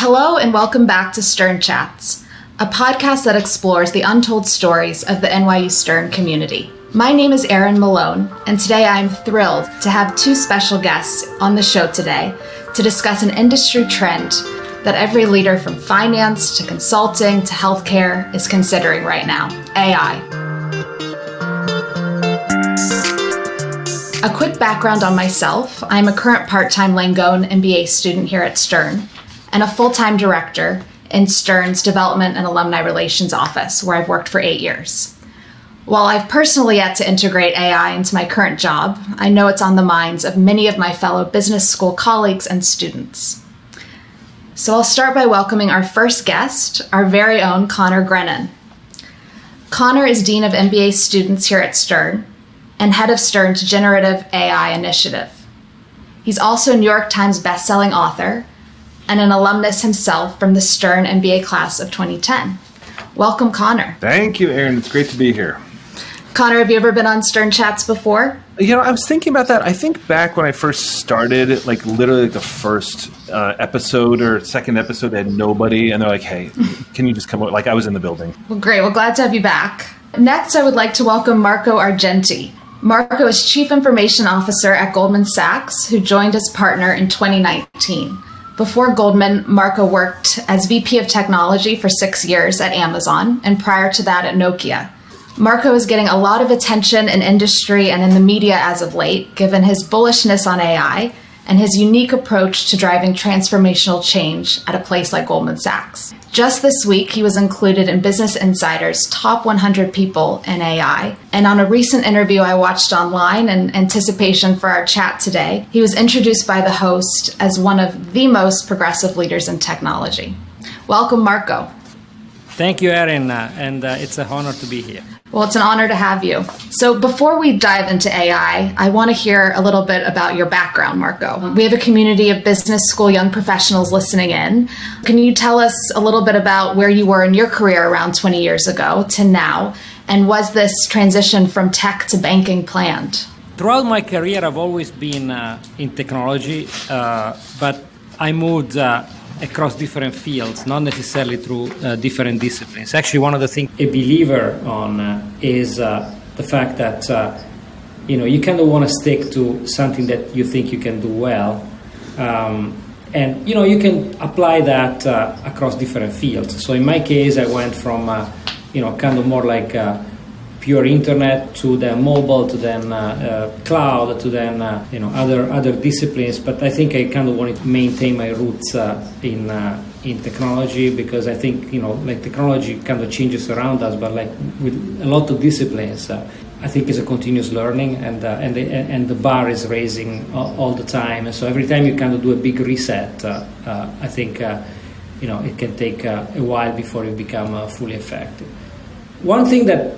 Hello, and welcome back to Stern Chats, a podcast that explores the untold stories of the NYU Stern community. My name is Erin Malone, and today I am thrilled to have two special guests on the show today to discuss an industry trend that every leader from finance to consulting to healthcare is considering right now AI. A quick background on myself I'm a current part time Langone MBA student here at Stern and a full time director in Stern's Development and Alumni Relations Office, where I've worked for eight years. While I've personally yet to integrate AI into my current job, I know it's on the minds of many of my fellow business school colleagues and students. So I'll start by welcoming our first guest, our very own Conor Grennan. Conor is Dean of MBA students here at Stern and head of Stern's Generative AI Initiative. He's also a New York Times bestselling author and an alumnus himself from the Stern MBA class of 2010. Welcome, Conor. Thank you, Erin. It's great to be here. Conor, have you ever been on Stern Chats before? You know, I was thinking about that. I think back when I first started, like literally like the first uh, episode or second episode, they had nobody, and they're like, "Hey, can you just come?" Over? Like I was in the building. Well, great. Well, glad to have you back. Next, I would like to welcome Marco Argenti. Marco is Chief Information Officer at Goldman Sachs, who joined as partner in 2019. Before Goldman, Marco worked as VP of Technology for six years at Amazon, and prior to that at Nokia. Marco is getting a lot of attention in industry and in the media as of late, given his bullishness on AI and his unique approach to driving transformational change at a place like Goldman Sachs. Just this week, he was included in Business Insider's top 100 people in AI. And on a recent interview I watched online in anticipation for our chat today, he was introduced by the host as one of the most progressive leaders in technology. Welcome, Marco. Thank you, Erin, and uh, it's an honor to be here. Well, it's an honor to have you. So, before we dive into AI, I want to hear a little bit about your background, Marco. We have a community of business school young professionals listening in. Can you tell us a little bit about where you were in your career around 20 years ago to now? And was this transition from tech to banking planned? Throughout my career, I've always been uh, in technology, uh, but I moved uh, across different fields, not necessarily through uh, different disciplines. Actually, one of the things a believer on uh, is uh, the fact that uh, you know you kind of want to stick to something that you think you can do well, um, and you know you can apply that uh, across different fields. So in my case, I went from uh, you know kind of more like pure internet to then mobile to then uh, uh, cloud to then uh, you know other other disciplines but i think i kind of wanted to maintain my roots uh, in uh, in technology because i think you know like technology kind of changes around us but like with a lot of disciplines uh, I think it's a continuous learning, and and the, and the bar is raising all, all, the time. And so every time you kind of do a big reset, I think you know it can take a while before you become fully effective. One thing that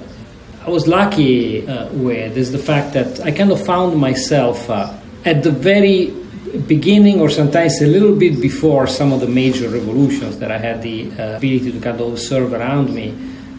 I was lucky uh, with is the fact that I kind of found myself uh, at the very beginning or sometimes a little bit before some of the major revolutions that I had the uh, ability to kind of observe around me.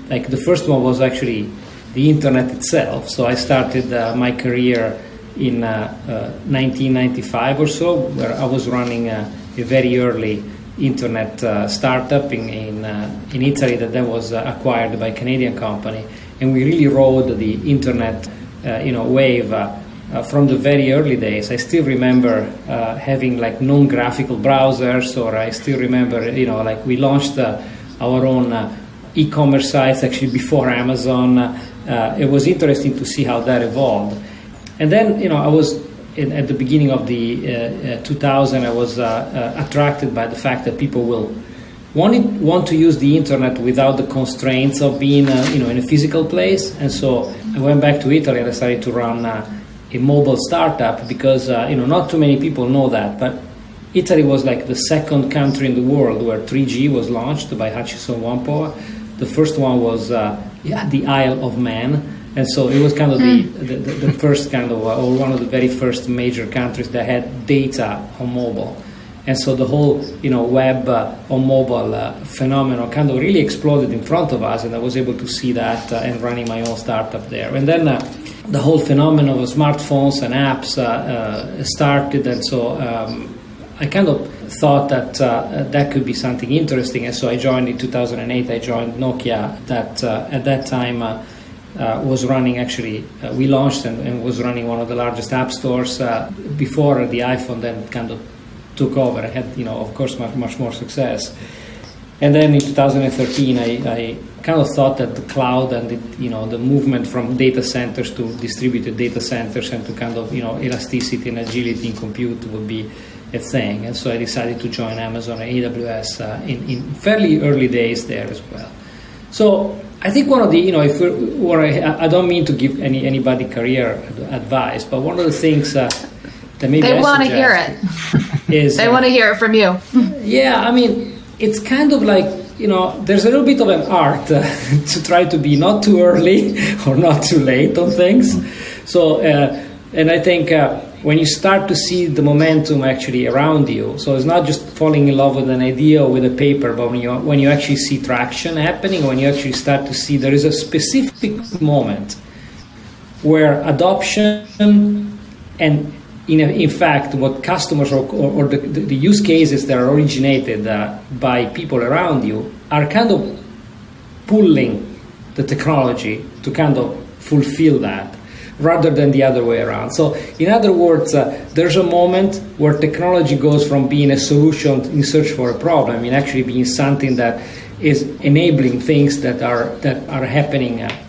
Like the first one was actually the internet itself. So I started uh, my career in 1995 uh, uh, or so, where I was running a very early internet startup in, in, in, Italy that then was acquired by a Canadian company and we really rode the internet, uh, you know, wave. Uh, uh, from the very early days. I still remember uh, having like non-graphical browsers, or I still remember, you know, like we launched uh, our own uh, e-commerce sites actually before Amazon. it was interesting to see how that evolved. And then, you know, I was in, at the beginning of the 2000, I was attracted by the fact that people will want, want to use the internet without the constraints of being uh, you know in a physical place. And so I went back to Italy and I started to run uh, a mobile startup because uh, you know not too many people know that. But Italy was like the second country in the world where 3G was launched by Hutchison Whampoa. The first one was uh, yeah, the Isle of Man. And so it was kind of the, hmm. the, the, the first kind of uh, or one of the very first major countries that had data on mobile and so the whole you know web uh, on mobile uh, phenomenon kind of really exploded in front of us and i was able to see that uh, and running my own startup there and then uh, the whole phenomenon of smartphones and apps uh, uh, started and so um, i kind of thought that that could be something interesting, and so I joined in 2008. I joined Nokia. That at that time uh was running actually. Uh, we launched and, and, was running one of the largest app stores uh, before the iPhone then kind of took over. and had you know of course much, much more success. And then in 2013, I, I kind of thought that the cloud and the, you know the movement from data centers to distributed data centers and to kind of you know elasticity and agility in compute would be a thing. And so I decided to join Amazon and AWS uh, in, in fairly early days there as well. So I think one of the you know if or I, I don't mean to give any anybody career advice, but one of the things uh, that maybe they want to hear it is they uh, want to hear it from you. yeah, I mean it's kind of like you know, there's a little bit of an art uh, to try to be not too early or not too late on things. So, uh, and I think uh, when you start to see the momentum actually around you, so it's not just falling in love with an idea or with a paper, but when you when you actually see traction happening, when you actually start to see there is a specific moment where adoption and in, in fact, what customers or, or, or the, the, use cases that are originated uh, by people around you are kind of pulling the technology to kind of fulfill that rather than the other way around. So, in other words, uh, there's a moment where technology goes from being a solution in search for a problem in actually being something that is enabling things that are that are happening uh,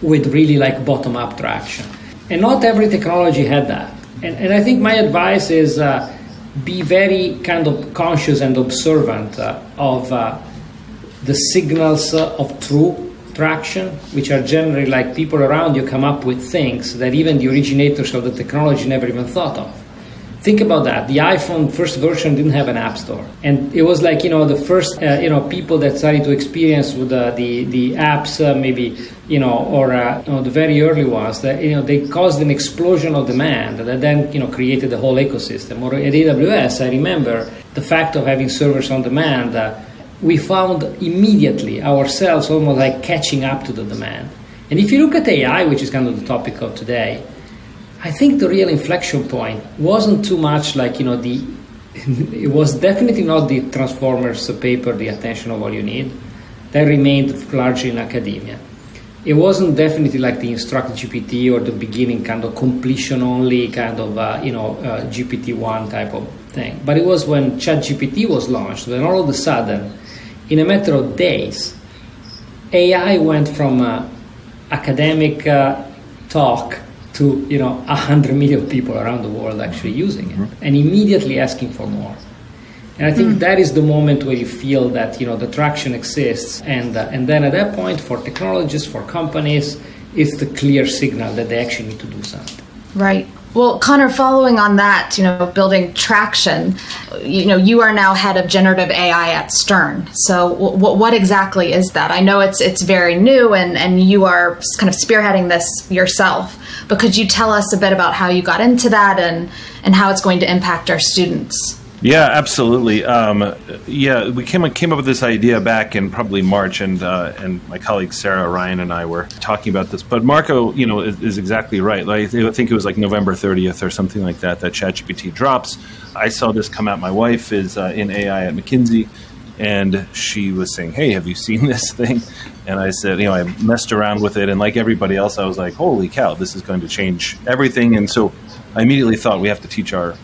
with really like bottom up traction. And not every technology had that. And, and I think my advice is uh, be very kind of conscious and observant uh, of uh, the signals uh, of true traction, which are generally like people around you come up with things that even the originators of the technology never even thought of. Think about that. The iPhone first version didn't have an app store, and it was like you know the first uh, you know people that started to experience with uh, the the apps uh, maybe you know or uh, you know, the very early ones that you know they caused an explosion of demand that then you know created the whole ecosystem. Or at AWS, I remember the fact of having servers on demand. Uh, we found immediately ourselves almost like catching up to the demand. And if you look at AI, which is kind of the topic of today, I think the real inflection point wasn't too much like, you know, the, it was definitely not the Transformers paper, the attention of all you need. That remained largely in academia. It wasn't definitely like the Instruct GPT or the beginning kind of completion only kind of, uh, you know, uh, GPT-1 type of thing. But it was when ChatGPT was launched, when all of a sudden, in a matter of days, AI went from uh, academic uh, talk to you know 100 million people around the world actually using it mm-hmm. and immediately asking for more and i think mm. that is the moment where you feel that you know the traction exists and uh, and then at that point for technologists for companies it's the clear signal that they actually need to do something right well, Conor, following on that, you know, building traction, you know, you are now head of generative AI at Stern. So, w- what exactly is that? I know it's it's very new, and and you are kind of spearheading this yourself. But could you tell us a bit about how you got into that and and how it's going to impact our students? Yeah, absolutely. Um, yeah, we came came up with this idea back in probably March, and uh, and my colleague Sarah Ryan and I were talking about this. But Marco, you know, is, is exactly right. Like, I think it was like November 30th or something like that that ChatGPT drops. I saw this come out. My wife is uh, in AI at McKinsey, and she was saying, "Hey, have you seen this thing?" And I said, you know, I messed around with it, and like everybody else, I was like, "Holy cow, this is going to change everything!" And so I immediately thought we have to teach our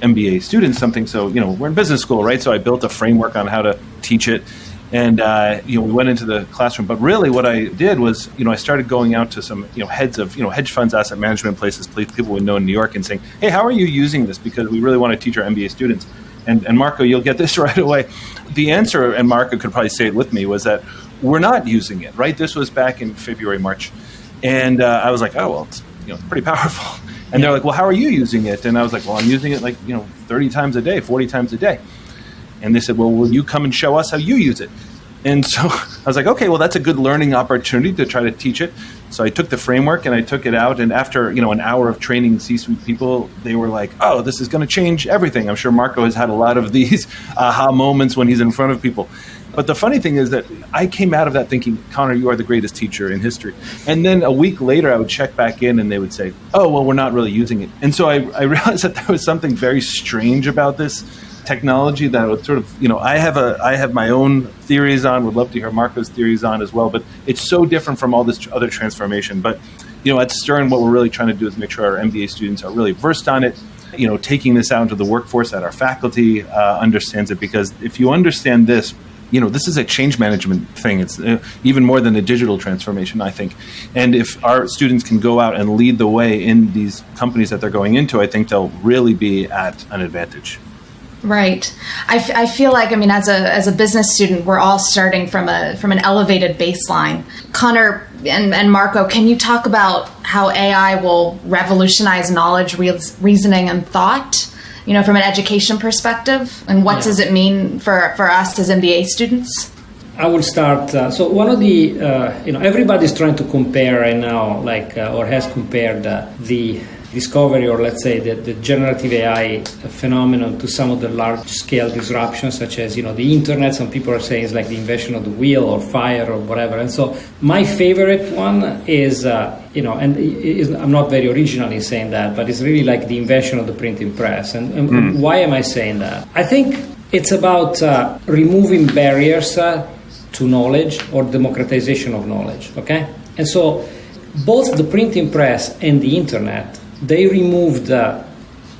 MBA students something. So you know, we're in business school, right? So I built a framework on how to teach it, and uh, you know, we went into the classroom. But really, what I did was, you know, I started going out to some you know heads of you know hedge funds, asset management places, people we know in New York, and saying, "Hey, how are you using this? Because we really want to teach our MBA students." And, and Marco, you'll get this right away. The answer, and Marco could probably say it with me, was that we're not using it. Right? This was back in February, March, and uh, I was like, "Oh well, it's you know, it's pretty powerful." And they're like, well, how are you using it? And I was like, well, I'm using it like, you know, 30 times a day, 40 times a day. And they said, well, will you come and show us how you use it? And so I was like, okay, well, that's a good learning opportunity to try to teach it. So I took the framework and I took it out. And after, you know, an hour of training C-suite people, they were like, oh, this is going to change everything. I'm sure Marco has had a lot of these aha moments when he's in front of people. But the funny thing is that I came out of that thinking, Conor, you are the greatest teacher in history. And then a week later, I would check back in and they would say, oh, well, we're not really using it. And so I, I realized that there was something very strange about this technology that would sort of, you know, I have a, I have my own theories on. Would love to hear Marco's theories on as well. But it's so different from all this other transformation. But you know, at Stern, what we're really trying to do is make sure our MBA students are really versed on it. You know, taking this out into the workforce, that our faculty uh, understands it. Because if you understand this, you know, this is a change management thing. It's uh, even more than a digital transformation, I think. And if our students can go out and lead the way in these companies that they're going into, I think they'll really be at an advantage. Right. I, f- I feel like I mean as a as a business student we're all starting from a from an elevated baseline. Conor and, and Marco, can you talk about how AI will revolutionize knowledge, re- reasoning, and thought? You know, from an education perspective, and what yeah. does it mean for for us as MBA students? I will start. Uh, so one of the, uh, you know, everybody's trying to compare right now, like, uh, or has compared uh, the discovery or let's say the, the generative AI phenomenon to some of the large scale disruptions such as you know the internet. Some people are saying it's like the invention of the wheel or fire or whatever. And so my favorite one is uh, you know and I'm not very original in saying that but it's really like the invention of the printing press. And, and mm. why am I saying that? I think it's about uh, removing barriers uh, to knowledge or democratization of knowledge okay? And so both the printing press and the internet they removed uh,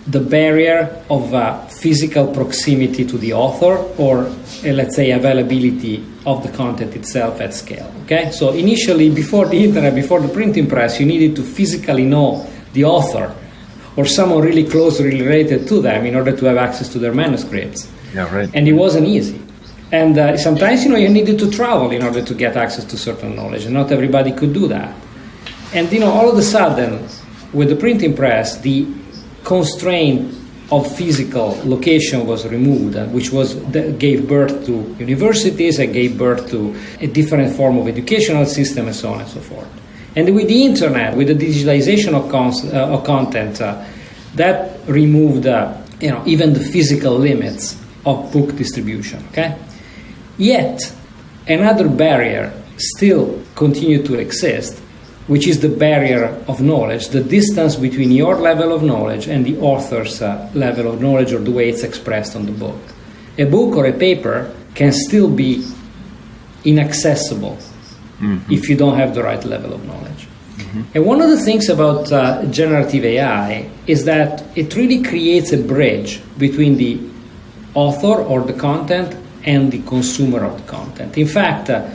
the barrier of uh, physical proximity to the author or uh, let's say availability of the content itself at scale okay? So initially before the internet before the printing press you needed to physically know the author or someone really closely related to them in order to have access to their manuscripts. Yeah right. And it wasn't easy. And uh, sometimes you know you needed to travel in order to get access to certain knowledge and not everybody could do that. And you know all of a sudden with the printing press, the constraint of physical location was removed, uh, which was gave birth to universities and gave birth to a different form of educational system and so on and so forth. And with the internet, with the digitalization of, uh, of content, uh, that removed uh, you know even the physical limits of book distribution. Okay, yet another barrier still continued to exist, which is the barrier of knowledge, the distance between your level of knowledge and the author's uh, level of knowledge or the way it's expressed on the book. A book or a paper can still be inaccessible mm-hmm. if you don't have the right level of knowledge. Mm-hmm. And one of the things about uh, generative AI is that it really creates a bridge between the author or the content and the consumer of the content. In fact, uh,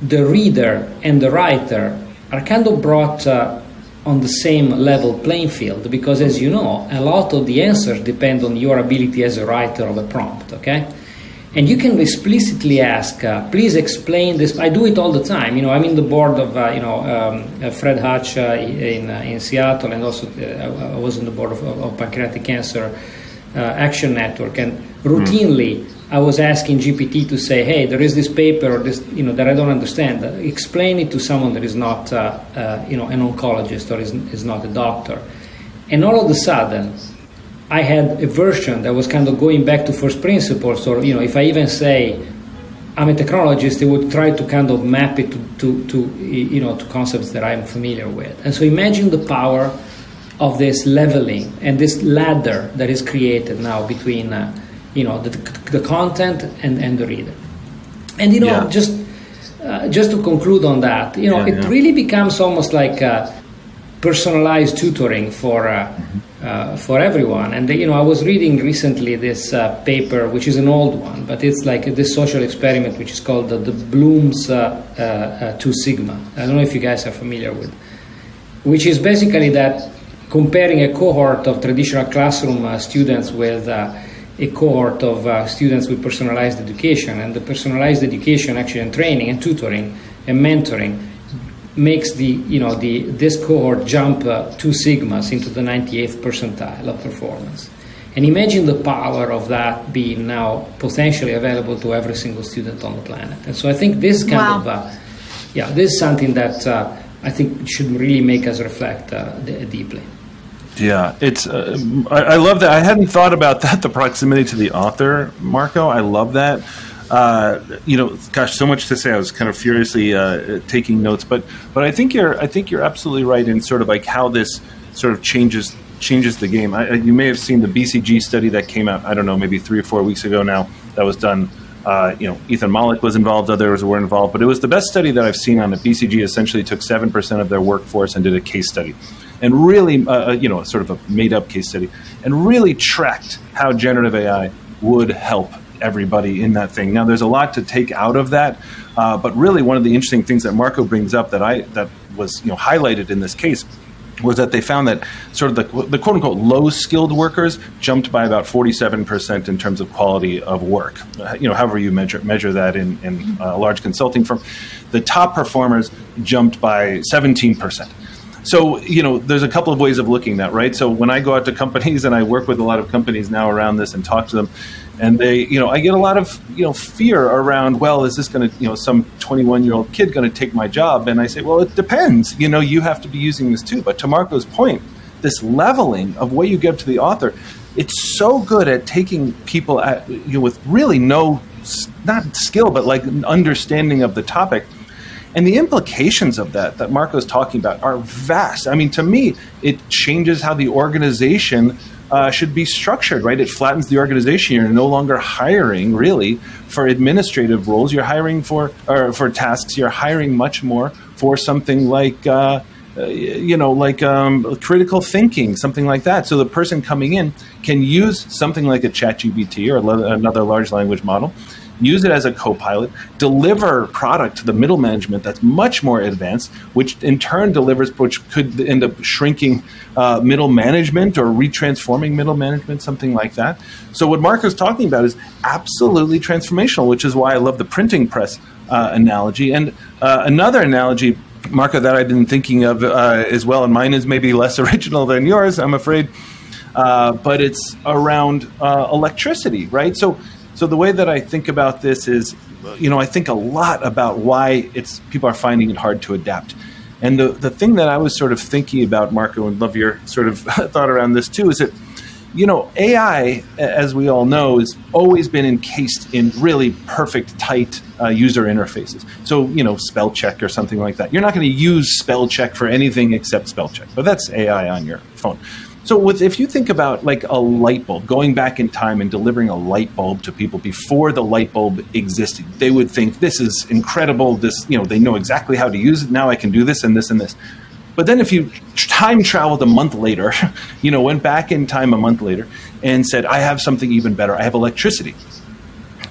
the reader and the writer of brought uh, on the same level playing field because, as you know, a lot of the answers depend on your ability as a writer of a prompt, okay? And you can explicitly ask, uh, please explain this. I do it all the time. You know, I'm in the board of, uh, you know, um, uh, Fred Hutch uh, in, uh, in Seattle, and also I was on the board of, of Pancreatic Cancer Action Network. And routinely, mm. I was asking GPT to say, hey, there is this paper or this, you know, that I don't understand. Explain it to someone that is not, uh, uh, you know, an oncologist or is, is not a doctor. And all of a sudden, I had a version that was kind of going back to first principles, or you know, if I even say I'm a technologist, they would try to kind of map it to, to, to you know to concepts that I'm familiar with. And so imagine the power of this leveling and this ladder that is created now between uh, you know the, the content and, and the reader and you know yeah. just uh, just to conclude on that you know yeah, it yeah. really becomes almost like personalized tutoring for uh, mm-hmm. uh, for everyone and you know I was reading recently this uh, paper which is an old one but it's like this social experiment which is called the, the Bloom's uh, two sigma I don't know if you guys are familiar with which is basically that comparing a cohort of traditional classroom students with a cohort of uh, students with personalized education, and the personalized education, actually, and training and tutoring and mentoring makes the you know the this cohort jump uh, two sigmas into the 98th percentile of performance. And imagine the power of that being now potentially available to every single student on the planet. And so I think this kind wow. of uh, yeah, this is something that uh, I think should really make us reflect uh, deeply. Yeah, it's. Uh, I, I, love that. I hadn't thought about that. The proximity to the author, Marco. I love that. Uh, you know, gosh, so much to say. I was kind of furiously uh, taking notes, but but I think you're I think you're absolutely right in sort of like how this sort of changes changes the game. I, you may have seen the BCG study that came out. I don't know, maybe three or four weeks ago now. That was done. Uh, you know, Ethan Mollick was involved. Others were involved, but it was the best study that I've seen on it. BCG essentially took seven percent of their workforce and did a case study, and really, uh, uh, you know, sort of a made-up case study, and really tracked how generative AI would help everybody in that thing. Now, there's a lot to take out of that, uh, but really, one of the interesting things that Marco brings up that I that was you know highlighted in this case was that they found that sort of the, the quote unquote low skilled workers jumped by about 47% in terms of quality of work. Uh, you know, however you measure, measure that in, in a large consulting firm. The top performers jumped by 17%. So, you know, there's a couple of ways of looking at that, right? So when I go out to companies and I work with a lot of companies now around this and talk to them, and they you know i get a lot of you know fear around well is this going to you know some 21 year old kid going to take my job? And i say well it depends. You know you have to be using this too. But to marco's point this leveling of what you give to the author it's so good at taking people at you know with really no not skill but like understanding of the topic and the implications of that that marco's talking about are vast i mean to me it changes how the organization uh, should be structured, right? It flattens the organization. You're no longer hiring really for administrative roles. You're hiring for or for tasks. You're hiring much more for something like. Uh, uh, you know, like um, critical thinking, something like that. So the person coming in can use something like a ChatGPT or another large language model use it as a co-pilot, deliver product to the middle management that's much more advanced, which in turn delivers, which could end up shrinking uh, middle management or retransforming middle management, something like that. So what Mark is talking about is absolutely transformational, which is why I love the printing press uh, analogy. And uh, another analogy, Marco, that I've been thinking of uh, as well, and mine is maybe less original than yours, I'm afraid. Uh, but it's around uh, electricity, right? So so the way that I think about this is, you know, I think a lot about why it's people are finding it hard to adapt. And the, the thing that I was sort of thinking about, Marco, and love your sort of thought around this too, is that, you know, AI, as we all know, has always been encased in really perfect, tight uh, user interfaces. So, you know, spell check or something like that. You're not going to use spell check for anything except spell check, but that's AI on your phone. So, with, if you think about like a light bulb, going back in time and delivering a light bulb to people before the light bulb existed, they would think this is incredible. This, you know, they know exactly how to use it. Now I can do this and this and this. But then, if you time traveled a month later, you know, went back in time a month later and said, "I have something even better. I have electricity,"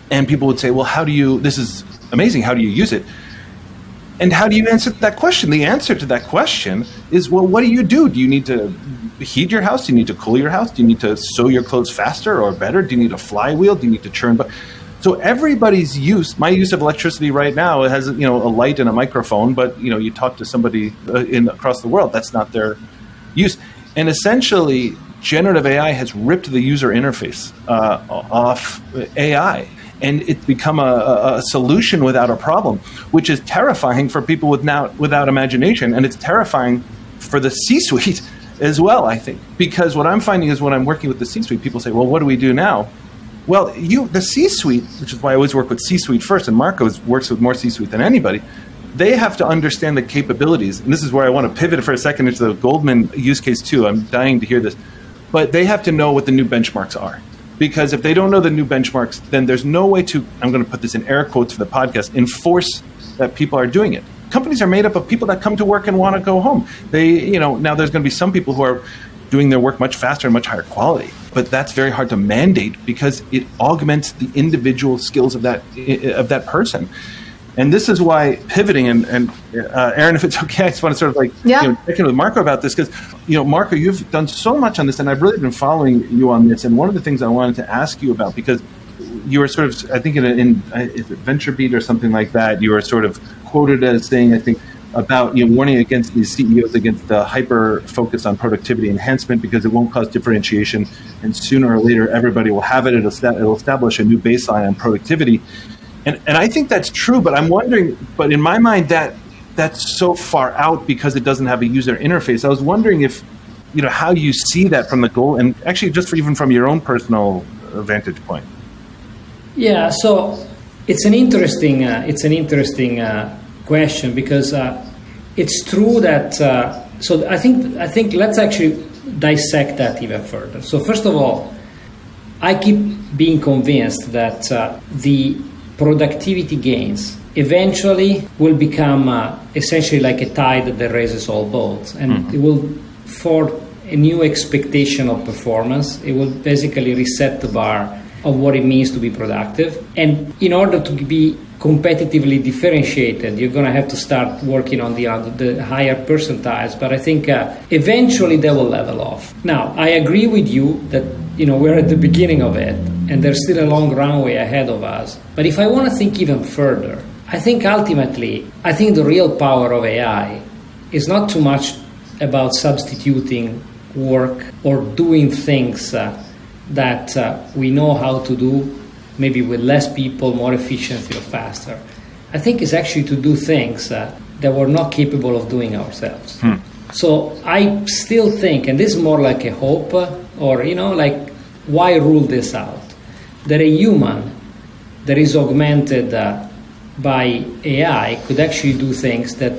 and people would say, "Well, how do you? This is amazing. How do you use it?" And how do you answer that question? The answer to that question is, well, what do you do? Do you need to heat your house? Do you need to cool your house? Do you need to sew your clothes faster or better? Do you need a flywheel? Do you need to churn? But so everybody's use, my use of electricity right now, has you know a light and a microphone. But you know, you talk to somebody uh, in across the world, that's not their use. And essentially, generative AI has ripped the user interface uh, off AI and it's become a, a, solution without a problem, which is terrifying for people without without imagination, and it's terrifying for the C-suite as well, I think. Because what I'm finding is when I'm working with the C suite, people say, well, what do we do now? Well, you, the C suite, which is why I always work with C suite first, and Marco works with more C suite than anybody, they have to understand the capabilities. And this is where I want to pivot for a second into the Goldman use case, too. I'm dying to hear this. But they have to know what the new benchmarks are. Because if they don't know the new benchmarks, then there's no way to, I'm going to put this in air quotes for the podcast, enforce that people are doing it companies are made up of people that come to work and want to go home. They, you know, now there's going to be some people who are doing their work much faster and much higher quality, but that's very hard to mandate because it augments the individual skills of that of that person. And this is why pivoting and, and uh, Erin, if it's okay, I just want to sort of like yeah. you know, check in with Marco about this because you know Marco, you've done so much on this, and I've really been following you on this. And one of the things I wanted to ask you about because you were sort of, I think in, in uh, VentureBeat or something like that, you were sort of quoted as saying, I think, about you know warning against these CEOs against the hyper focus on productivity enhancement because it won't cause differentiation, and sooner or later everybody will have it. It'll, it'll establish a new baseline on productivity, and and I think that's true. But I'm wondering, but in my mind that that's so far out because it doesn't have a user interface. I was wondering if you know how you see that from the goal, and actually just for, even from your own personal vantage point. Yeah, so it's an interesting uh, it's an interesting uh, question because uh, it's true that uh, so I think I think let's actually dissect that even further. So, first of all, I keep being convinced that uh, the productivity gains eventually will become uh, essentially like a tide that raises all boats, and mm-hmm. it will for a new expectation of performance. It will basically reset the bar of what it means to be productive. And in order to be competitively differentiated, you're going to have to start working on the, uh, the higher percentiles. But I think uh, eventually they will level off. Now, I agree with you that you know we're at the beginning of it, and there's still a long runway ahead of us. But if I want to think even further, I think ultimately, I think the real power of AI is not too much about substituting work or doing things uh, that uh, we know how to do, maybe with less people, more efficiently, or faster. I think it's actually to do things uh, that we're not capable of doing ourselves. Hmm. So I still think, and this is more like a hope, or you know, like why rule this out? That a human that is augmented uh, by AI could actually do things that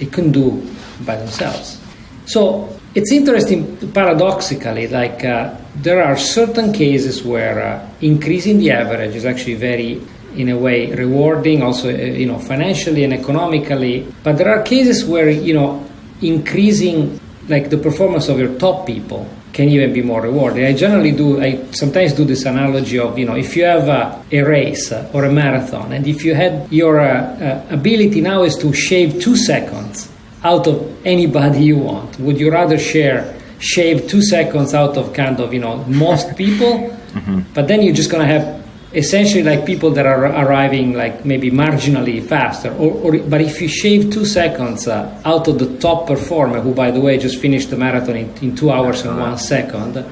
it couldn't do by themselves. So it's interesting, paradoxically, like uh, there are certain cases where uh, increasing the average is actually very, in a way, rewarding, also, uh, you know, financially and economically. But there are cases where, you know, increasing like the performance of your top people can even be more rewarding. I generally do, I sometimes do this analogy of, you know, if you have a, a race or a marathon, and if you had your uh, uh, ability now is to shave two seconds out of anybody you want? Would you rather share shave two seconds out of kind of you know most people, mm-hmm. but then you're just gonna have essentially like people that are arriving like maybe marginally faster or, or but if you shave two seconds uh, out of the top performer who by the way just finished the marathon in, in two hours and one second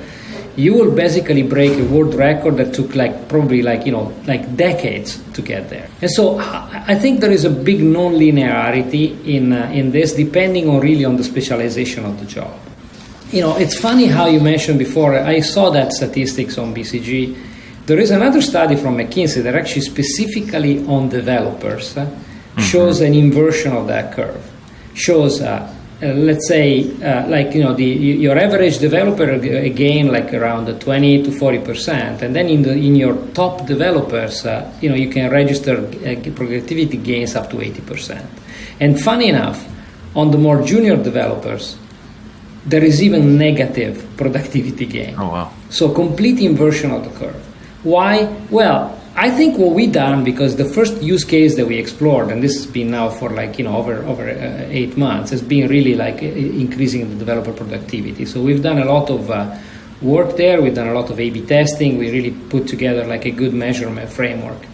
you will basically break a world record that took like probably like you know like decades to get there. And so i think there is a big non-linearity in uh, in this depending on really on the specialization of the job. You know it's funny how you mentioned before i saw that statistics on bcg there is another study from mckinsey that actually specifically on developers uh, mm-hmm. shows an inversion of that curve shows uh, uh, let's say, uh, like you know, the your average developer gain like around 20 to 40 percent, and then in the in your top developers, uh, you know, you can register uh, productivity gains up to 80 percent. And funny enough, on the more junior developers, there is even negative productivity gain. Oh wow! So complete inversion of the curve. Why? Well, I think what we done because the first use case that we explored, and this has been now for like you know over over uh, eight months, has been really like increasing the developer productivity. So we've done a lot of uh, work there. We've done a lot of A/B testing. We really put together like a good measurement framework,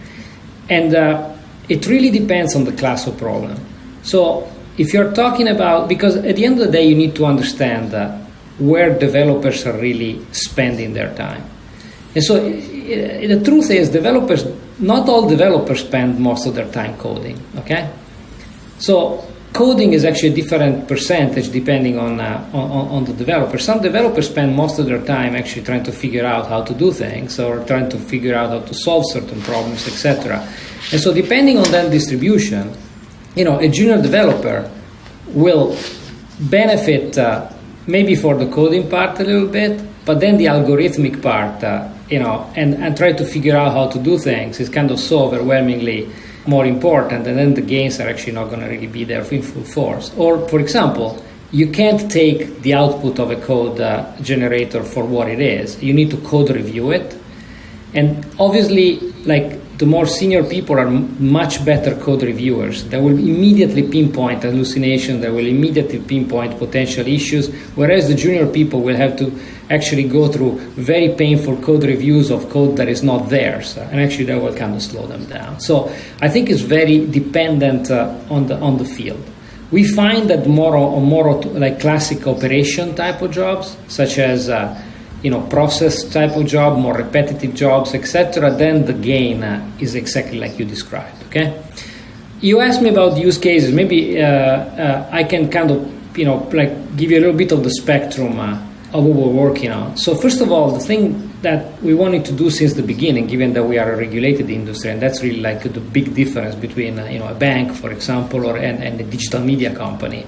and uh, it really depends on the class of problem. So if you're talking about because at the end of the day, you need to understand uh, where developers are really spending their time. And so the truth is, developers, not all developers spend most of their time coding, okay? So coding is actually a different percentage depending on, uh, on, on, the developer. Some developers spend most of their time actually trying to figure out how to do things or trying to figure out how to solve certain problems, etc. And so depending on that distribution, you know, a junior developer will benefit uh, maybe for the coding part a little bit, but then the algorithmic part uh, you know, and, and try to figure out how to do things is kind of so overwhelmingly more important, and then the gains are actually not going to really be there in full force. Or, for example, you can't take the output of a code uh, generator for what it is. You need to code review it. And obviously, like the more senior people are much better code reviewers. They will immediately pinpoint hallucination, they will immediately pinpoint potential issues, whereas the junior people will have to actually go through very painful code reviews of code that is not theirs, and actually that will kind of slow them down. So I think it's very dependent uh, on the on the field. We find that more or more like classic operation type of jobs, such as uh, you know process type of job, more repetitive jobs, etc., then the gain is exactly like you described. Okay. You asked me about use cases. Maybe uh, uh, I can kind of you know like give you a little bit of the spectrum uh, of what we're working on. So first of all, the thing that we wanted to do since the beginning, given that we are a regulated industry, and that's really like the big difference between uh, you know a bank, for example, or and, and a digital media company.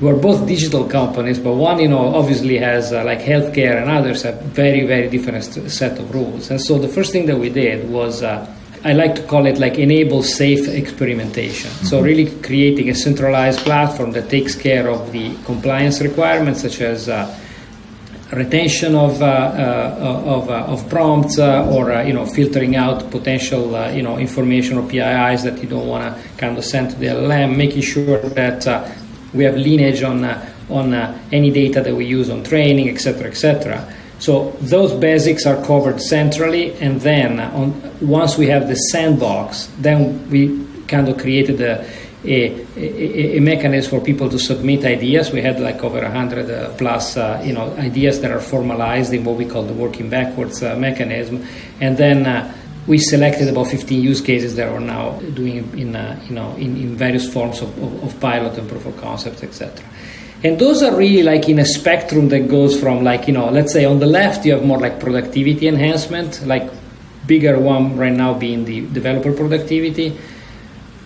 We're both digital companies, but one, you know, obviously has uh, like healthcare and others have very, very different set of rules. And so the first thing that we did was, uh, I like to call it like enable safe experimentation. Mm-hmm. So really creating a centralized platform that takes care of the compliance requirements, such as uh, retention of uh, uh, of, uh, of, prompts or you know filtering out potential you know information or PIIs that you don't want to kind of send to the LLM, making sure that we have lineage on, uh, on uh, any data that we use on training, etc., etc. So those basics are covered centrally, and then on, once we have the sandbox, then we kind of created a, a, a, a, mechanism for people to submit ideas. We had like over 100 uh, plus uh, you know, ideas that are formalized in what we call the working backwards uh, mechanism. And then we selected about 15 use cases that are now doing in, uh, you know, in, in, various forms of, of, of, pilot and proof of concept, etc. And those are really like in a spectrum that goes from like, you know, let's say on the left you have more like productivity enhancement, like bigger one right now being the developer productivity.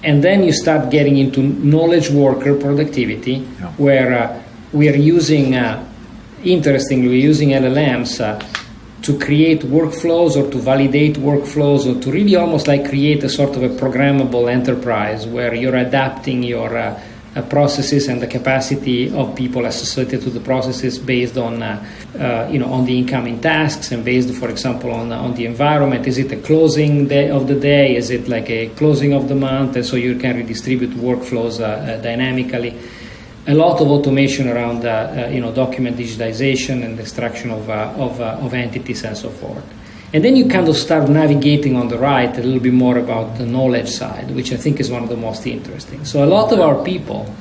And then you start getting into knowledge worker productivity, yeah. where uh, we are using, uh, interestingly, we're using LLMs uh, to create workflows or to validate workflows or to really almost like create a sort of a programmable enterprise where you're adapting your uh, uh, processes and the capacity of people associated to the processes based on uh, uh you know on the incoming tasks and based for example on on the environment. Is it a closing day of the day? Is it like a closing of the month? And so you can redistribute workflows uh, uh, dynamically a lot of automation around uh, uh, you know document digitization and extraction of, uh, of, uh, of entities and so forth. And then you kind of start navigating on the right a little bit more about the knowledge side, which I think is one of the most interesting. So a lot of our people,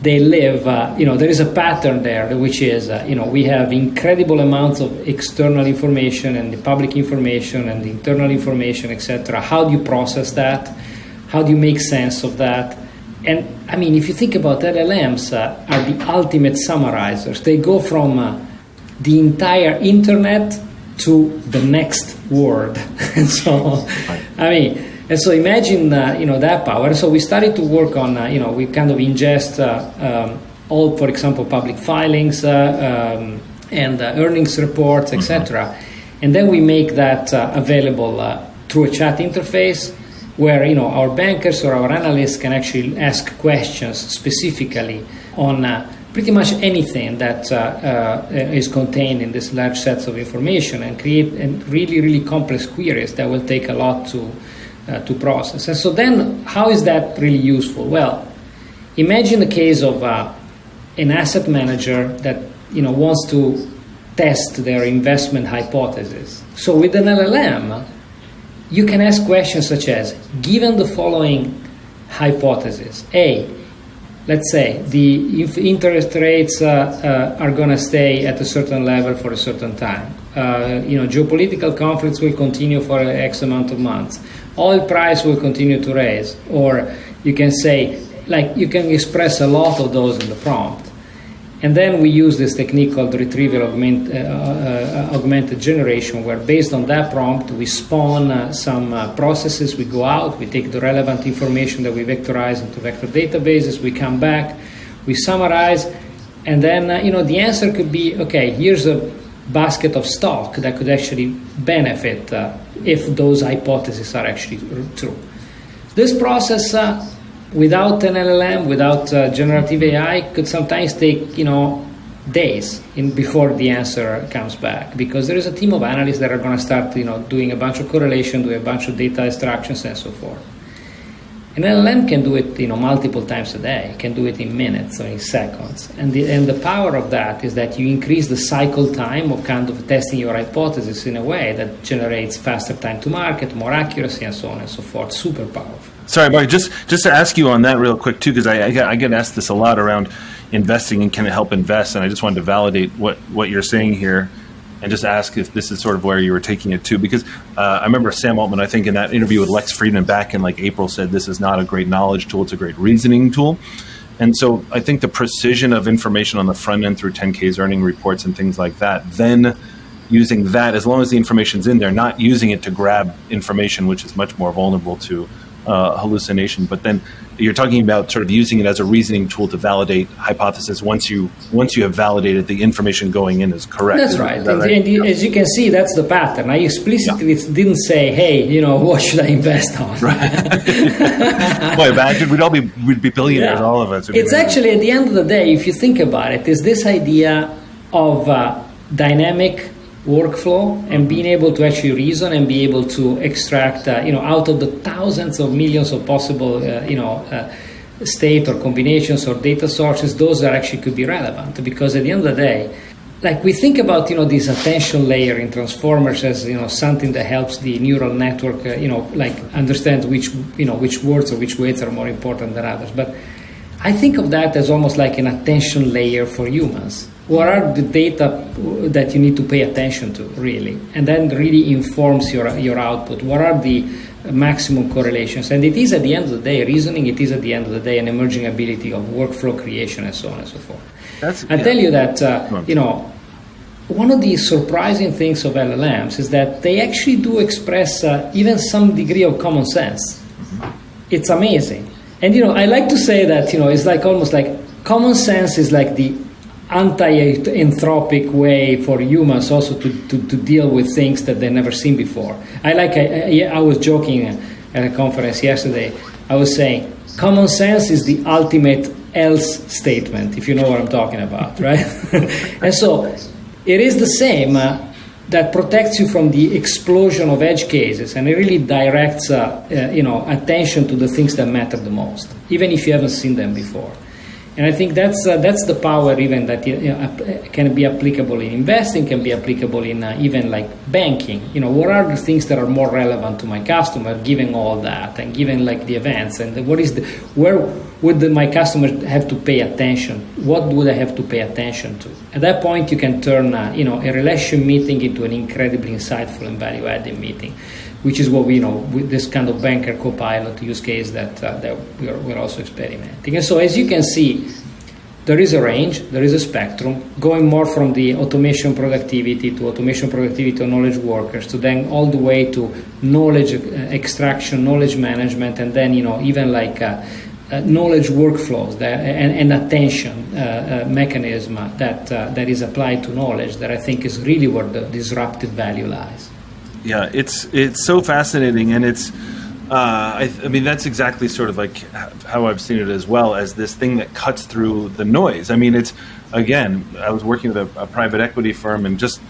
they live, uh, you know, there is a pattern there, which is, uh, you know, we have incredible amounts of external information and the public information and the internal information, etc. How do you process that? How do you make sense of that? And I mean, if you think about LLMs, uh, are the ultimate summarizers. They go from uh, the entire internet to the next word. and so, I mean, and so imagine uh, you know that power. So we started to work on uh, you know we kind of ingest uh, um, all, for example, public filings uh, um, and earnings reports, etc. Mm-hmm. And then we make that available through a chat interface where you know our bankers or our analysts can actually ask questions specifically on uh, pretty much anything that uh, uh, is contained in this large sets of information and create and really really complex queries that will take a lot to uh, to process. And so then, how is that really useful? Well, imagine the case of uh, an asset manager that you know wants to test their investment hypothesis. So with an LLM you can ask questions such as given the following hypothesis a let's say the interest rates uh, uh, are going to stay at a certain level for a certain time. Uh, you know geopolitical conflicts will continue for an x amount of months. Oil price will continue to raise. Or you can say like you can express a lot of those in the prompt and then we use this technique called retrieval augment, uh, uh, augmented generation, where based on that prompt, we spawn uh, some uh, processes, we go out, we take the relevant information that we vectorize into vector databases, we come back, we summarize, and then uh, you know the answer could be okay, here's a basket of stock that could actually benefit uh, if those hypotheses are actually true. This process without an LLM, without uh, generative AI, could sometimes take you know days in before the answer comes back because there is a team of analysts that are going to start you know doing a bunch of correlation, doing a bunch of data extractions and so forth. An LLM can do it you know multiple times a day, can do it in minutes or in seconds, and the and the power of that is that you increase the cycle time of kind of testing your hypothesis in a way that generates faster time to market, more accuracy, and so on and so forth. Super powerful. Sorry, Mark. Just just to ask you on that real quick too, because I, I, get, I get asked this a lot around investing and can it help invest, and I just wanted to validate what what you're saying here, and just ask if this is sort of where you were taking it to, because uh, I remember Sam Altman, I think in that interview with Lex Fridman back in like April, said this is not a great knowledge tool; it's a great reasoning tool. And so I think the precision of information on the front end through 10Ks earning reports and things like that, then using that as long as the information's in there, not using it to grab information which is much more vulnerable to uh, hallucination. But then you're talking about sort of using it as a reasoning tool to validate hypothesis once you once you have validated the information going in is correct. That's right. That and, right? and, as you can see, that's the pattern. I explicitly yeah. didn't say, "Hey, you know, what should I invest on?" Right. Boy, imagine we'd all be we'd be billionaires, yeah. all of us. It's actually at the end of the day, if you think about it, is this idea of uh, dynamic workflow and being able to actually reason and be able to extract, uh, you know, out of the thousands of millions of possible, uh, you know, uh, state or combinations or data sources, those that actually could be relevant because at the end of the day, like we think about, you know, this attention layer in transformers as, you know, something that helps the neural network, uh, you know, like understand which, you know, which words or which weights are more important than others. But I think of that as almost like an attention layer for humans what are the data that you need to pay attention to really? And then really informs your your output. What are the maximum correlations? And it is at the end of the day reasoning it is at the end of the day an emerging ability of workflow creation and so on and so forth. That's, i yeah. tell you that uh, you know one of the surprising things of llms is that they actually do express uh, even some degree of common sense. Mm-hmm. it's amazing. And you know i like to say that you know it's like almost like common sense is like the anti-anthropic way for humans also to, to, to, deal with things that they've never seen before. I like I, I, was joking at a conference yesterday. I was saying common sense is the ultimate else statement, if you know what I'm talking about, right? and so it is the same. Uh, that protects you from the explosion of edge cases and it really directs uh, uh, you know attention to the things that matter the most even if you haven't seen them before and I think that's uh, that's the power even that you know, can be applicable in investing, can be applicable in uh, even like banking. You know, what are the things that are more relevant to my customer, given all that, and given like the events, and what is the where would the, my customer have to pay attention? What would I have to pay attention to? At that point, you can turn uh, you know a relation meeting into an incredibly insightful and value-adding meeting which is what we you know with this kind of banker copilot use case that uh, that we're, we're also experimenting. And so as you can see, there is a range, there is a spectrum, going more from the automation productivity to automation productivity of knowledge workers to then all the way to knowledge uh, extraction, knowledge management, and then you know even like. Uh, uh, knowledge workflows that, and, and attention uh, uh, mechanism that uh, that is applied to knowledge that I think is really where the disruptive value lies yeah, it's it's so fascinating, and it's. Uh, I, I, mean, that's exactly sort of like how I've seen it as well as this thing that cuts through the noise. I mean, it's again, I was working with a, a private equity firm and just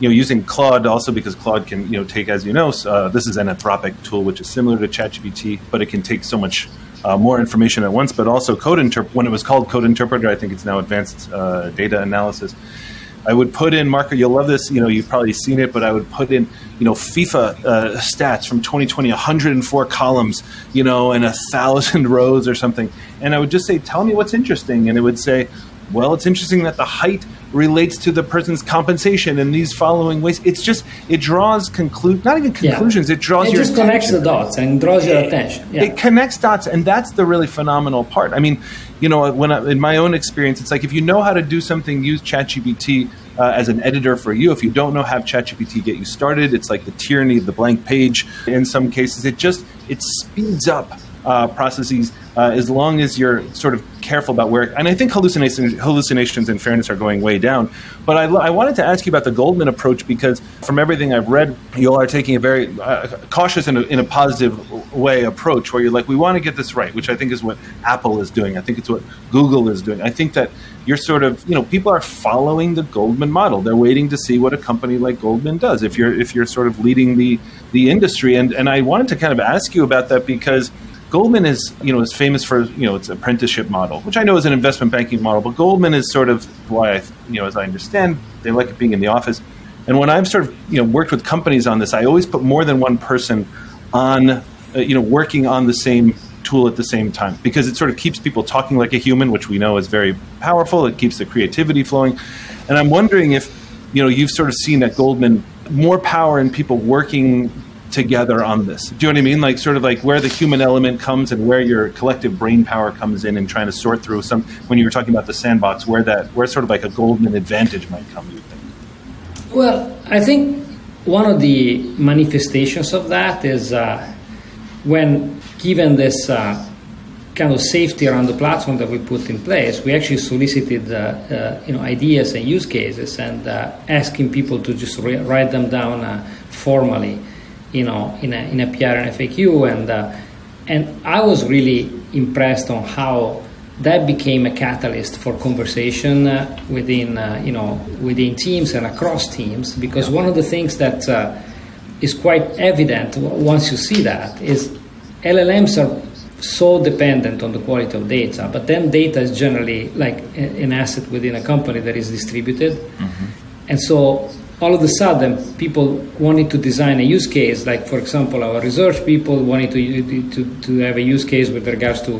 you know using Claude also because Claude can you know take as you know uh, this is an Anthropic tool which is similar to ChatGPT, but it can take so much uh, more information at once. But also Code when it was called Code Interpreter, I think it's now Advanced uh, Data Analysis I would put in Marco. You'll love this. You know, you've probably seen it, but I would put in you know FIFA uh, stats from 2020, 104 columns, you know, and a thousand rows or something, and I would just say, "Tell me what's interesting," and it would say, "Well, it's interesting that the height." relates to the person's compensation in these following ways. It's just it draws conclude not even conclusions. Yeah. It draws it your just connects the dots and draws your attention. Yeah. It connects dots, and that's the really phenomenal part. I mean, you know, when I, in my own experience, it's like if you know how to do something, use ChatGPT. Uh, as an editor for you. If you don't know, have ChatGPT get you started. It's like the tyranny of the blank page. In some cases, it just it speeds up uh, processes uh, as long as you're sort of careful about where. And I think hallucinations, hallucinations in fairness, are going way down. But I, I wanted to ask you about the Goldman approach because from everything I've read, you are taking a very uh, cautious and in a positive way approach where you're like, we want to get this right, which I think is what Apple is doing. I think it's what Google is doing. I think that you're sort of, you know, people are following the Goldman model. They're waiting to see what a company like Goldman does. If you're if you're sort of leading the the industry, and and I wanted to kind of ask you about that because Goldman is, you know, is famous for, you know, its apprenticeship model, which I know is an investment banking model, but Goldman is sort of why I, you know, as I understand, they like it being in the office. And when I've sort of, you know, worked with companies on this, I always put more than one person on, uh, you know, working on the same tool at the same time because it sort of keeps people talking like a human, which we know is very powerful. It keeps the creativity flowing. And I'm wondering if, you know, you've sort of seen at Goldman more power in people working together on this. Do you know what I mean? Like sort of like where the human element comes and where your collective brain power comes in and trying to sort through some when you were talking about the sandbox, where that where sort of like a Goldman advantage might come, you think? Well, I think one of the manifestations of that is uh, when given this uh, kind of safety around the platform that we put in place, we actually solicited uh, uh, you know ideas and use cases and uh, asking people to just re- write them down uh, formally, you know, in a in a PR and FAQ, and uh, and I was really impressed on how that became a catalyst for conversation uh, within you know within teams and across teams because one of the things that is quite evident once you see that is LLMs are so dependent on the quality of data, but then data is generally like an asset within a company that is distributed. Mm-hmm. And so all of a sudden, people wanted to design a use case, like for example, our research people wanted to, to, to have a use case with regards to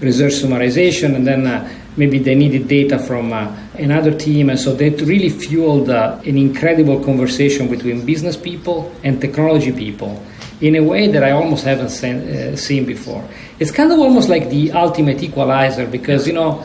research summarization, and then uh, maybe they needed data from uh, another team. And so that really fueled uh, an incredible conversation between business people and technology people in a way that I almost haven't seen, uh, seen before. It's kind of almost like the ultimate equalizer because, you know,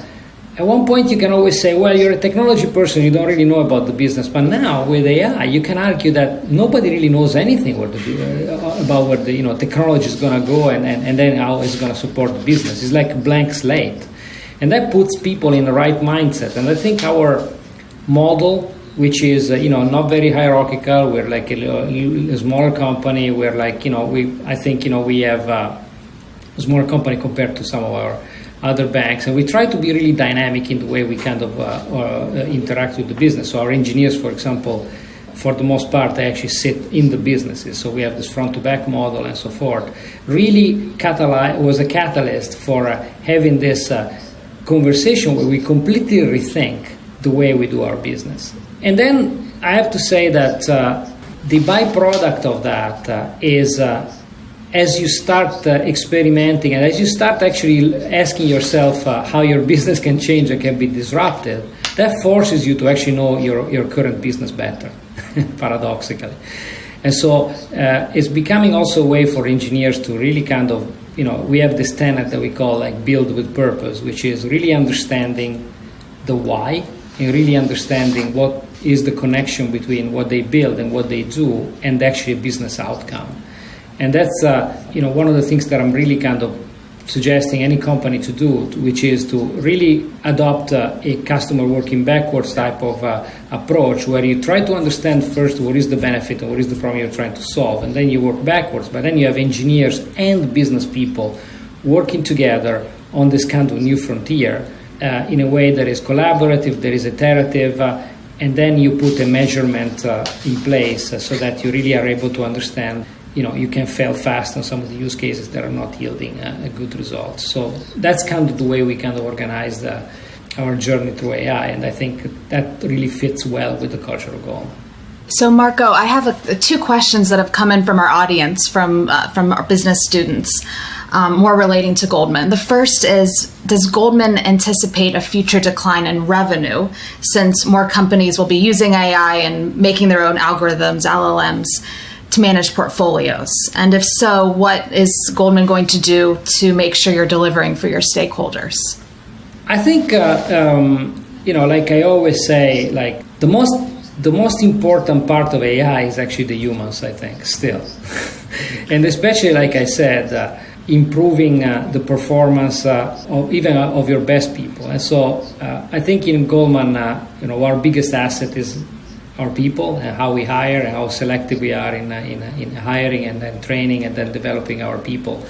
at one point you can always say, well, you're a technology person, you don't really know about the business. But now with AI, you can argue that nobody really knows anything the, uh, about where the you know, technology is going to go and, and, and then how it's going to support the business. It's like a blank slate. And that puts people in the right mindset. And I think our model which is uh, you know not very hierarchical. We're like a, a, smaller company. We're like you know we I think you know we have uh, a smaller company compared to some of our other banks, and we try to be really dynamic in the way we kind of uh, uh interact with the business. So our engineers, for example. For the most part, they actually sit in the businesses. So we have this front to back model and so forth. Really, was a catalyst for uh, having this uh, conversation where we completely rethink the way we do our business. And then I have to say that uh, the byproduct of that uh, is as you start uh, experimenting and as you start actually asking yourself uh, how your business can change and can be disrupted, that forces you to actually know your, your current business better, paradoxically. And so uh, it's becoming also a way for engineers to really kind of, you know, we have this tenet that we call like build with purpose, which is really understanding the why and really understanding what is the connection between what they build and what they do and actually a business outcome. And that's uh, you know one of the things that I'm really kind of suggesting any company to do, which is to really adopt uh, a customer working backwards type of uh, approach, where you try to understand first what is the benefit and what is the problem you're trying to solve, and then you work backwards. But then you have engineers and business people working together on this kind of new frontier uh, in a way that is collaborative, that is iterative, uh, and then you put a measurement uh, in place so that you really are able to understand you know you can fail fast on some of the use cases that are not yielding a good result. So that's kind of the way we kind of organize the, our journey through ai and i think that really fits well with the cultural goal. So marco i have a, two questions that have come in from our audience from uh, from our business students um, more relating to Goldman. The first is Does Goldman anticipate a future decline in revenue since more companies will be using AI and making their own algorithms, LLMs, to manage portfolios? And if so, what is Goldman going to do to make sure you're delivering for your stakeholders? I think, uh, um, you know, like I always say, like the most the most important part of AI is actually the humans, I think, still. and especially, like I said, uh, improving uh, the performance uh, of even uh, of your best people. And so uh, I think in Goldman, uh, you know, our biggest asset is our people and how we hire and how selective we are in, uh, in, in hiring and then training and then developing our people.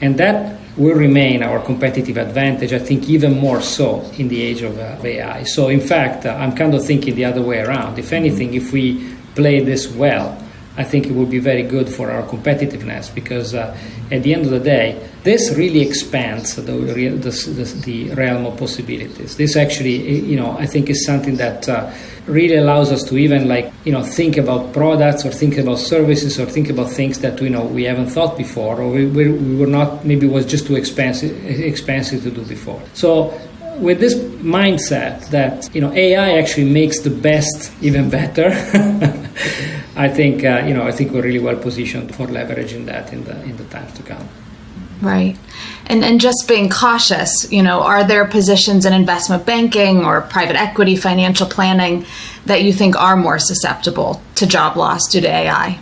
And that will remain our competitive advantage, I think, even more so in the age of AI. So, in fact, I'm kind of thinking the other way around. If anything, if we play this well, I think it would be very good for our competitiveness because uh, at the end of the day, this really expands the, the, the, the, realm of possibilities. This actually, you know, I think is something that uh, really allows us to even like, you know, think about products or think about services or think about things that, you know, we haven't thought before or we, we, we were not, maybe was just too expensive, expensive to do before. So with this mindset that, you know, AI actually makes the best even better. I think uh, you know I think we're really well positioned for leveraging that in the in the times to come. Right. And and just being cautious, you know, are there positions in investment banking or private equity financial planning that you think are more susceptible to job loss due to AI?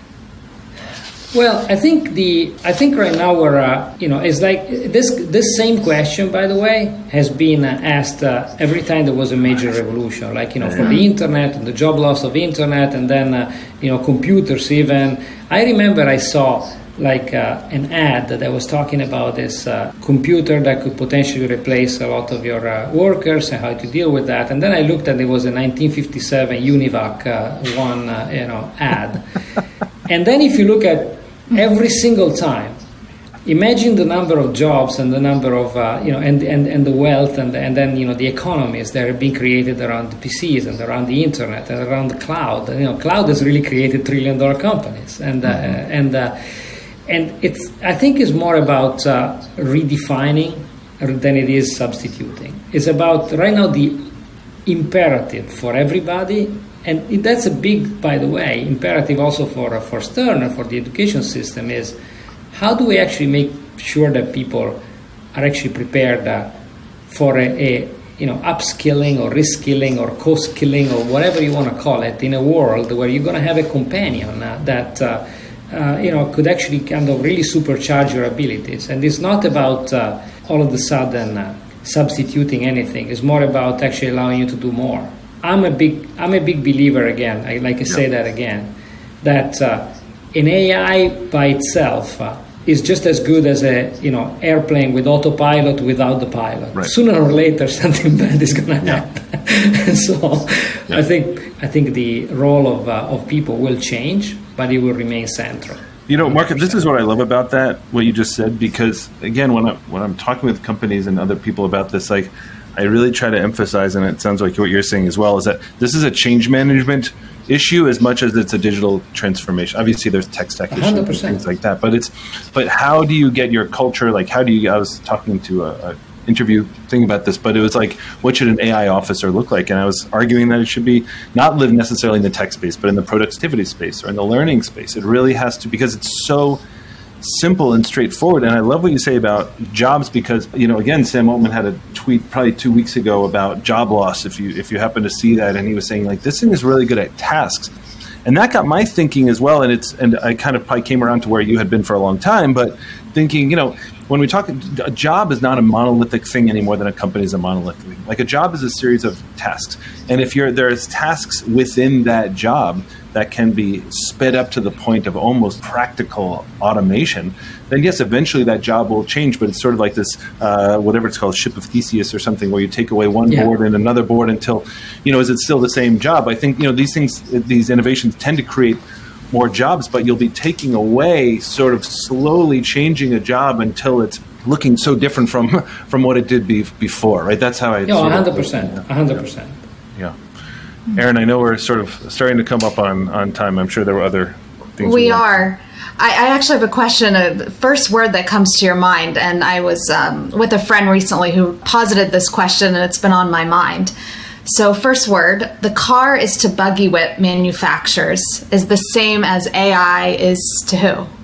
Well, I think the I think right now we're uh, you know it's like this this same question by the way has been uh, asked uh, every time there was a major revolution like you know for the internet and the job loss of internet and then uh, you know computers even I remember I saw like uh, an ad that I was talking about this uh, computer that could potentially replace a lot of your uh, workers and how to deal with that. And then I looked and it was a 1957 Univac uh, one, uh, you know, ad. and then if you look at every single time, imagine the number of jobs and the number of uh, you know and, and, and the wealth and, and then you know the economies that are being created around the PCs and around the internet and around the cloud. You know, cloud has really created trillion dollar companies and mm-hmm. and and it's I think it's more about uh, redefining than it is substituting. It's about right now the imperative for everybody, and that's a big, by the way, imperative also for uh, for Stern and for the education system is how do we actually make sure that people are actually prepared uh, for a, a you know upskilling or reskilling or co-skilling or whatever you want to call it in a world where you're going to have a companion uh, that uh, uh, you know, could actually kind of really supercharge your abilities. And it's not about uh, all of a sudden uh, substituting anything. It's more about actually allowing you to do more. I'm a big, I'm a big believer again. I like to say that again, that uh, an AI by itself uh, is just as good as a you know airplane with autopilot without the pilot. Right. Sooner or later, something bad is going to yeah. happen. so, yeah. I think I think the role of uh, of people will change but it will remain central. You know, Mark, this is what I love about that, what you just said, because again, when I'm, when I'm talking with companies and other people about this, like, I really try to emphasize, and it sounds like what you're saying as well, is that this is a change management issue as much as it's a digital transformation. Obviously, there's tech stack issues and things like that, but it's, but how do you get your culture? Like, how do you? I was talking to a, a interview thing about this, but it was like, what should an AI officer look like? And I was arguing that it should be not live necessarily in the tech space, but in the productivity space or in the learning space. It really has to because it's so simple and straightforward. And I love what you say about jobs because you know again, Sam Altman had a tweet probably two weeks ago about job loss. If you if you happen to see that, and he was saying like this thing is really good at tasks. And that got my thinking as well, and it's and I kind of probably came around to where you had been for a long time, but thinking, you know, when we talk, a job is not a monolithic thing anymore than a company is a monolithic thing. Like a job is a series of tasks, and if you're there's tasks within that job that can be sped up to the point of almost practical automation, then yes, eventually that job will change. But it's sort of like this, uh, whatever it's called, ship of Theseus or something, where you take away one yeah. board and another board until, you know, is it still the same job? I think you know these things, these innovations tend to create more jobs, but you'll be taking away, sort of slowly changing a job until it's looking so different from from what it did be, before, right? That's how I. Yeah, hundred percent, hundred percent. Erin, I know we're sort of starting to come up on on time. I'm sure there were other things. We, we are. I, I, actually have a question. A first word that comes to your mind, and I was um, with a friend recently who posited this question, and it's been on my mind. So, first word the car is to buggy whip manufacturers is the same as AI is to who?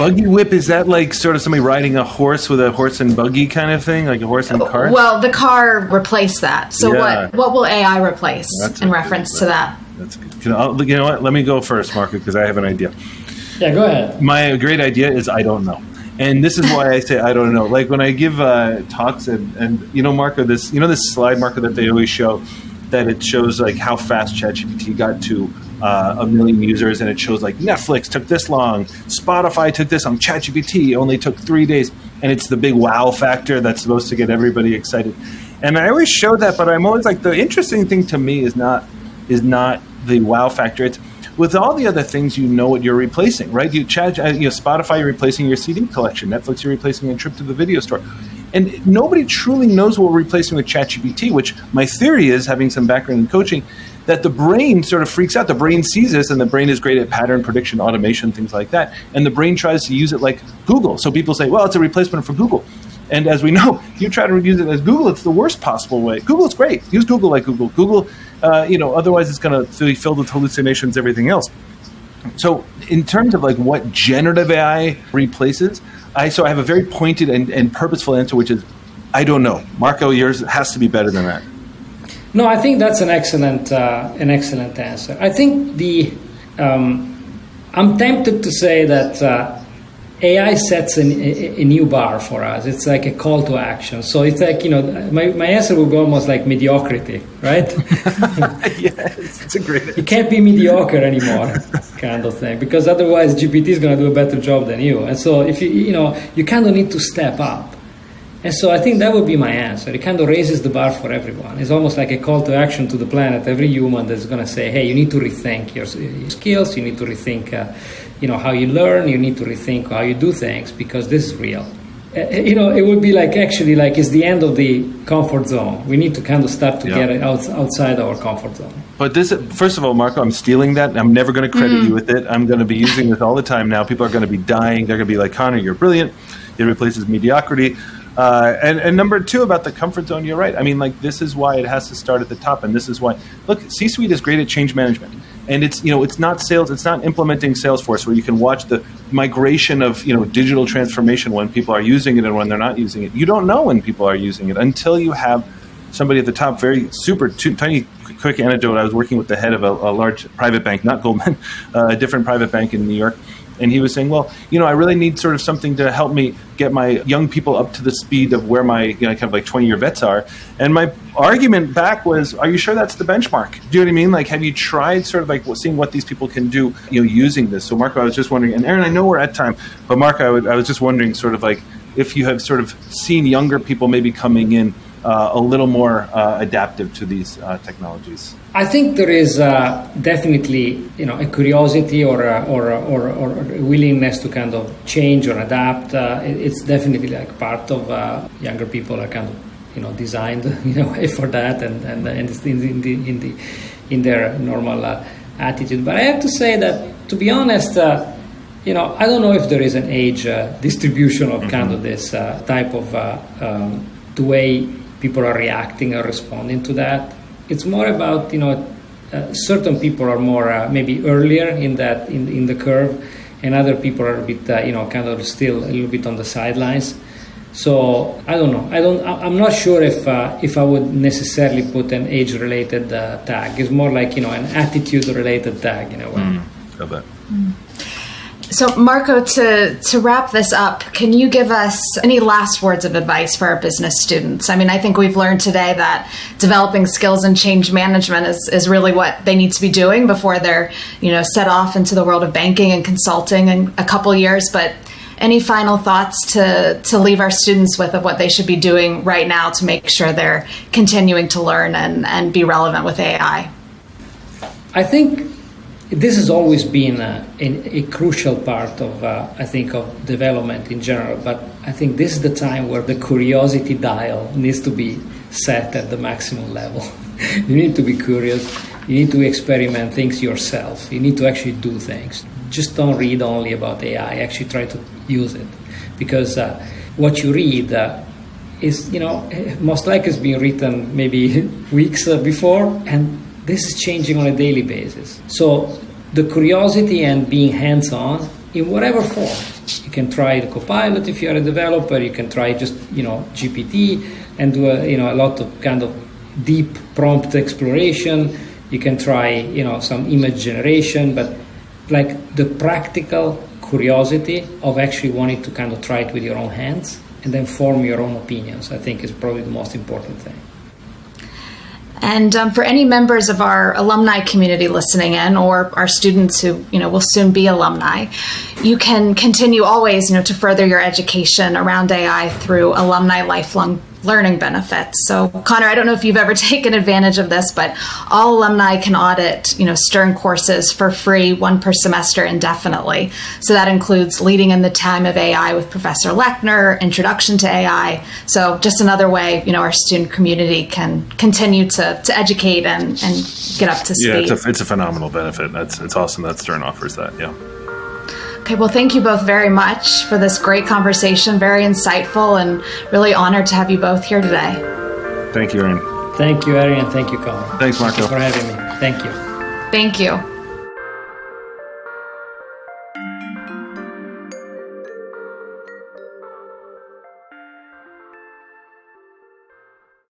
Buggy whip is that like sort of somebody riding a horse with a horse and buggy kind of thing, like a horse and cart? Well, the car replaced that. So yeah. what what will AI replace That's in reference to that? That's good. You know, you know what? Let me go first, Marco, because I have an idea. Yeah, go ahead. My great idea is I don't know and this is why I say I don't know. Like when I give uh, talks and, and you know Marco, this you know this slide Marco that they always show that it shows like how fast ChatGPT got to uh, a million users, and it shows like Netflix took this long, Spotify took this long, ChatGPT only took three days, and it's the big wow factor that's supposed to get everybody excited. And I always show that, but I'm always like the interesting thing to me is not is not the wow factor. It's with all the other things, you know what you're replacing, right? You chat, uh, you know, Spotify, you're replacing your CD collection. Netflix, you're replacing a trip to the video store. And nobody truly knows what we're replacing with ChatGPT, which my theory is, having some background in coaching, that the brain sort of freaks out. The brain sees this, and the brain is great at pattern prediction, automation, things like that. And the brain tries to use it like Google. So people say, well, it's a replacement for Google. And as we know, you try to use it as Google, it's the worst possible way. Google's great. Use Google like Google. Google uh, you know, otherwise it's going to be filled with hallucinations, everything else. So, in terms of like what generative AI replaces, I so I have a very pointed and, and purposeful answer, which is I don't know. Marco, yours has to be better than that. No, I think that's an excellent uh, an excellent answer. I think the um, I'm tempted to say that uh, AI sets a, a, a, new bar for us. It's like a call to action. So it's like, you know, my, my answer would be almost like mediocrity, right? yes, it's a great You can't be mediocre anymore, kind of thing, because otherwise GPT is going to do a better job than you. And so if you, you know, you kind of need to step up. And so I think that would be my answer. It kind of raises the bar for everyone. It's almost like a call to action to the planet. Every human that's going to say, hey, you need to rethink your, your skills, you need to rethink uh, you know how you learn. You need to rethink how you do things because this is real. Uh, you know it would be like actually like it's the end of the comfort zone. We need to kind of start to yeah. get out, outside our comfort zone. But this first of all marco i'm stealing that. I'm never going to credit mm. you with it. I'm going to be using this all the time now. People are going to be dying. They're going to be like Conor you're brilliant. It replaces mediocrity uh, and, and number two about the comfort zone you're right. I mean like this is why it has to start at the top and this is why look c suite is great at change management. And it's you know it's not sales it's not implementing salesforce where you can watch the migration of you know digital transformation when people are using it and when they're not using it. You don't know when people are using it until you have somebody at the top very super tiny quick anecdote. I was working with the head of a, a large private bank not goldman uh, a different private bank in new york and he was saying, well, you know, I really need sort of something to help me get my young people up to the speed of where my, you know, kind of like 20 year vets are. And my argument back was, are you sure that's the benchmark? Do you know what I mean? Like, have you tried sort of like seeing what these people can do, you know, using this? So, Marco, I was just wondering, and Erin, I know we're at time, but Marco, I, I was just wondering sort of like if you have sort of seen younger people maybe coming in uh, a little more uh, adaptive to these uh, technologies? I think there is uh, definitely you know a curiosity or a, or, a, or, or a willingness to kind of change or adapt. Uh, it's definitely like part of uh, younger people are kind of you know designed you know for that and and, and in, in the in the in their normal attitude. But I have to say that to be honest you know, I don't know if there is an age uh, distribution of mm-hmm. kind of this uh, type of uh, um, the way people are reacting or responding to that. It's more about you know uh, certain people are more uh, maybe earlier in that in, in the curve, and other people are a bit uh, you know kind of still a little bit on the sidelines. So I don't know. I don't. I'm not sure if uh, if I would necessarily put an age-related uh, tag. It's more like you know an attitude-related tag in a way. Mm, I bet. Mm. So, Marco, to, to wrap this up, can you give us any last words of advice for our business students? I mean, I think we've learned today that developing skills in change management is, is really what they need to be doing before they're, you know, set off into the world of banking and consulting in a couple years. But any final thoughts to, to leave our students with of what they should be doing right now to make sure they're continuing to learn and, and be relevant with AI? I think this has always been a, a, a crucial part of, uh, I think, of development in general. But I think this is the time where the curiosity dial needs to be set at the maximum level. you need to be curious. You need to experiment things yourself. You need to actually do things. Just don't read only about AI. Actually, try to use it, because uh, what you read. Uh, is you know most likely has been written maybe weeks uh, before and this is changing on a daily basis. So the curiosity and being hands-on in whatever form. You can try the Copilot if you're a developer. You can try just you know GPT and do a, you know a lot of kind of deep prompt exploration. You can try you know some image generation, but like the practical curiosity of actually wanting to kind of try it with your own hands and then form your own opinions, I think is probably the most important thing. And um, for any members of our alumni community listening in, or our students who you know will soon be alumni, you can continue always you know to further your education around AI through alumni lifelong learning benefits. So, Conor, I don't know if you've ever taken advantage of this, but all alumni can audit, you know, Stern courses for free, one per semester indefinitely. So that includes leading in the time of AI with Professor Lechner, introduction to AI. So just another way, you know, our student community can continue to, to educate and, and get up to speed. Yeah, it's a, it's a phenomenal benefit. That's it's awesome that Stern offers that. Yeah. Okay, well, thank you both very much for this great conversation. Very insightful and really honored to have you both here today. Thank you, Erin. Thank you, Erin. Thank you, Colin. Thanks, Marco. Thanks for having me. Thank you. Thank you.